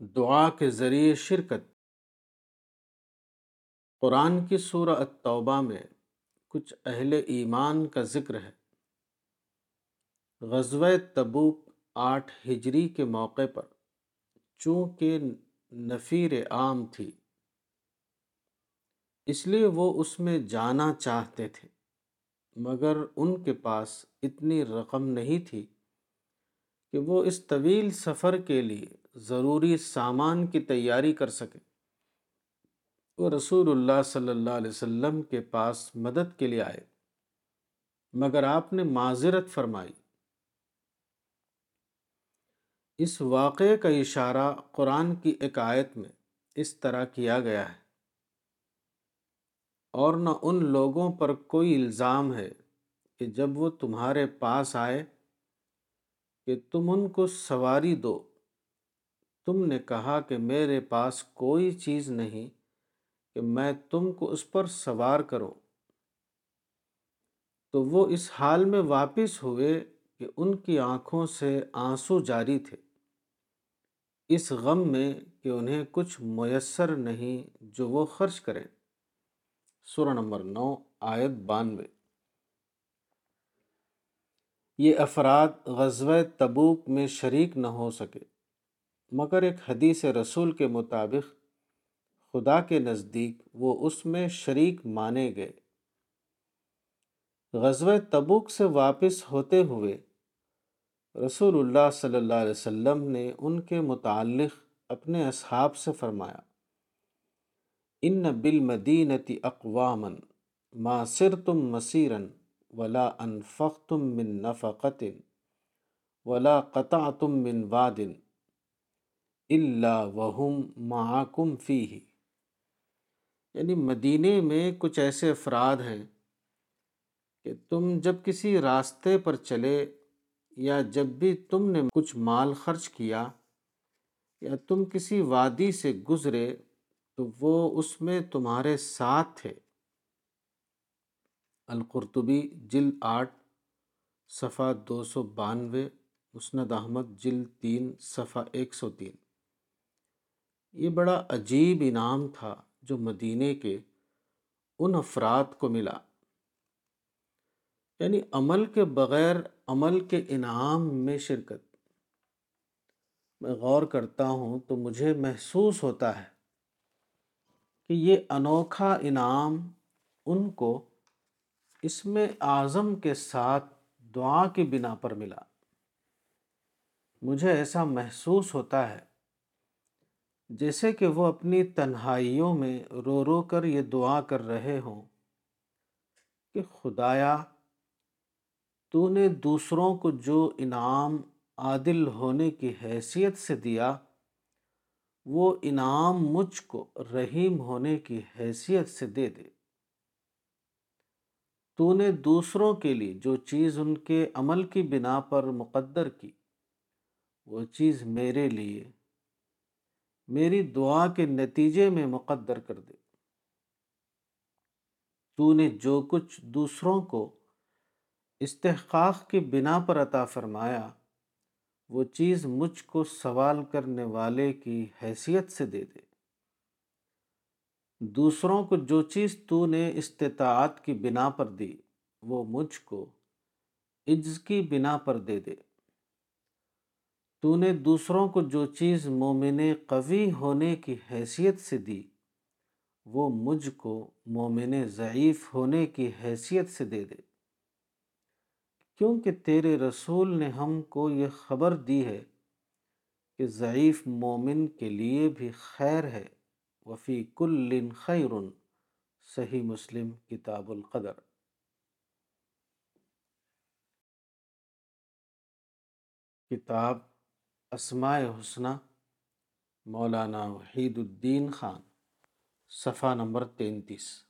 دعا کے ذریعے شرکت۔ قرآن کی سورہ التوبہ میں کچھ اہل ایمان کا ذکر ہے۔ غزوہ تبوک آٹھ ہجری کے موقع پر چونکہ نفیر عام تھی، اس لیے وہ اس میں جانا چاہتے تھے، مگر ان کے پاس اتنی رقم نہیں تھی کہ وہ اس طویل سفر کے لیے ضروری سامان کی تیاری کر سکے۔ وہ رسول اللہ صلی اللہ علیہ وسلم کے پاس مدد کے لیے آئے، مگر آپ نے معذرت فرمائی۔ اس واقعے کا اشارہ قرآن کی ایک آیت میں اس طرح کیا گیا ہے۔ اور نہ ان لوگوں پر کوئی الزام ہے کہ جب وہ تمہارے پاس آئے کہ تم ان کو سواری دو۔ تم نے کہا کہ میرے پاس کوئی چیز نہیں کہ میں تم کو اس پر سوار کروں۔ تو وہ اس حال میں واپس ہوئے کہ ان کی آنکھوں سے آنسو جاری تھے۔ اس غم میں کہ انہیں کچھ میسر نہیں جو وہ خرچ کریں۔ سورہ نمبر نو، آیت بانوے۔ یہ افراد غزوہ تبوک میں شریک نہ ہو سکے۔ مگر ایک حدیث رسول کے مطابق خدا کے نزدیک وہ اس میں شریک مانے گئے۔ غزوہ تبوک سے واپس ہوتے ہوئے رسول اللہ صلی اللہ علیہ وسلم نے ان کے متعلق اپنے اصحاب سے فرمایا، ان بالمدینتی اقوامن ما سرتم مسیرن ولا انفقتم من نفقت ولا قطعتم من وادن اللہ وہم معاکم فی ہی یعنی مدینے میں کچھ ایسے افراد ہیں کہ تم جب کسی راستے پر چلے یا جب بھی تم نے کچھ مال خرچ کیا یا تم کسی وادی سے گزرے تو وہ اس میں تمہارے ساتھ تھے۔ القرطبی جلد آٹھ، صفحہ دو سو بانوے، مسند احمد جلد تین، صفحہ ایک سو تین۔ یہ بڑا عجیب انعام تھا جو مدینے کے ان افراد کو ملا۔ یعنی عمل کے بغیر عمل کے انعام میں شرکت۔ میں غور کرتا ہوں تو مجھے محسوس ہوتا ہے کہ یہ انوکھا انعام ان کو اس میں اعظم کے ساتھ دعا کی بنا پر ملا۔ مجھے ایسا محسوس ہوتا ہے جیسے کہ وہ اپنی تنہائیوں میں رو رو کر یہ دعا کر رہے ہوں کہ خدایا، تو نے دوسروں کو جو انعام عادل ہونے کی حیثیت سے دیا، وہ انعام مجھ کو رحیم ہونے کی حیثیت سے دے دے۔ تو نے دوسروں کے لیے جو چیز ان کے عمل کی بنا پر مقدر کی، وہ چیز میرے لیے میری دعا کے نتیجے میں مقدر کر دے۔ تو نے جو کچھ دوسروں کو استحقاق کی بنا پر عطا فرمایا، وہ چیز مجھ کو سوال کرنے والے کی حیثیت سے دے دے۔ دوسروں کو جو چیز تو نے استطاعت کی بنا پر دی، وہ مجھ کو عجز کی بنا پر دے دے۔ تو نے دوسروں کو جو چیز مومن قوی ہونے کی حیثیت سے دی، وہ مجھ کو مومن ضعیف ہونے کی حیثیت سے دے دے۔ کیونکہ تیرے رسول نے ہم کو یہ خبر دی ہے کہ ضعیف مومن کے لیے بھی خیر ہے۔ وفی کل خیر صحیح مسلم، کتاب القدر۔ کتاب اسماء حسنہ مولانا وحید الدین خان صفحہ نمبر تینتیس۔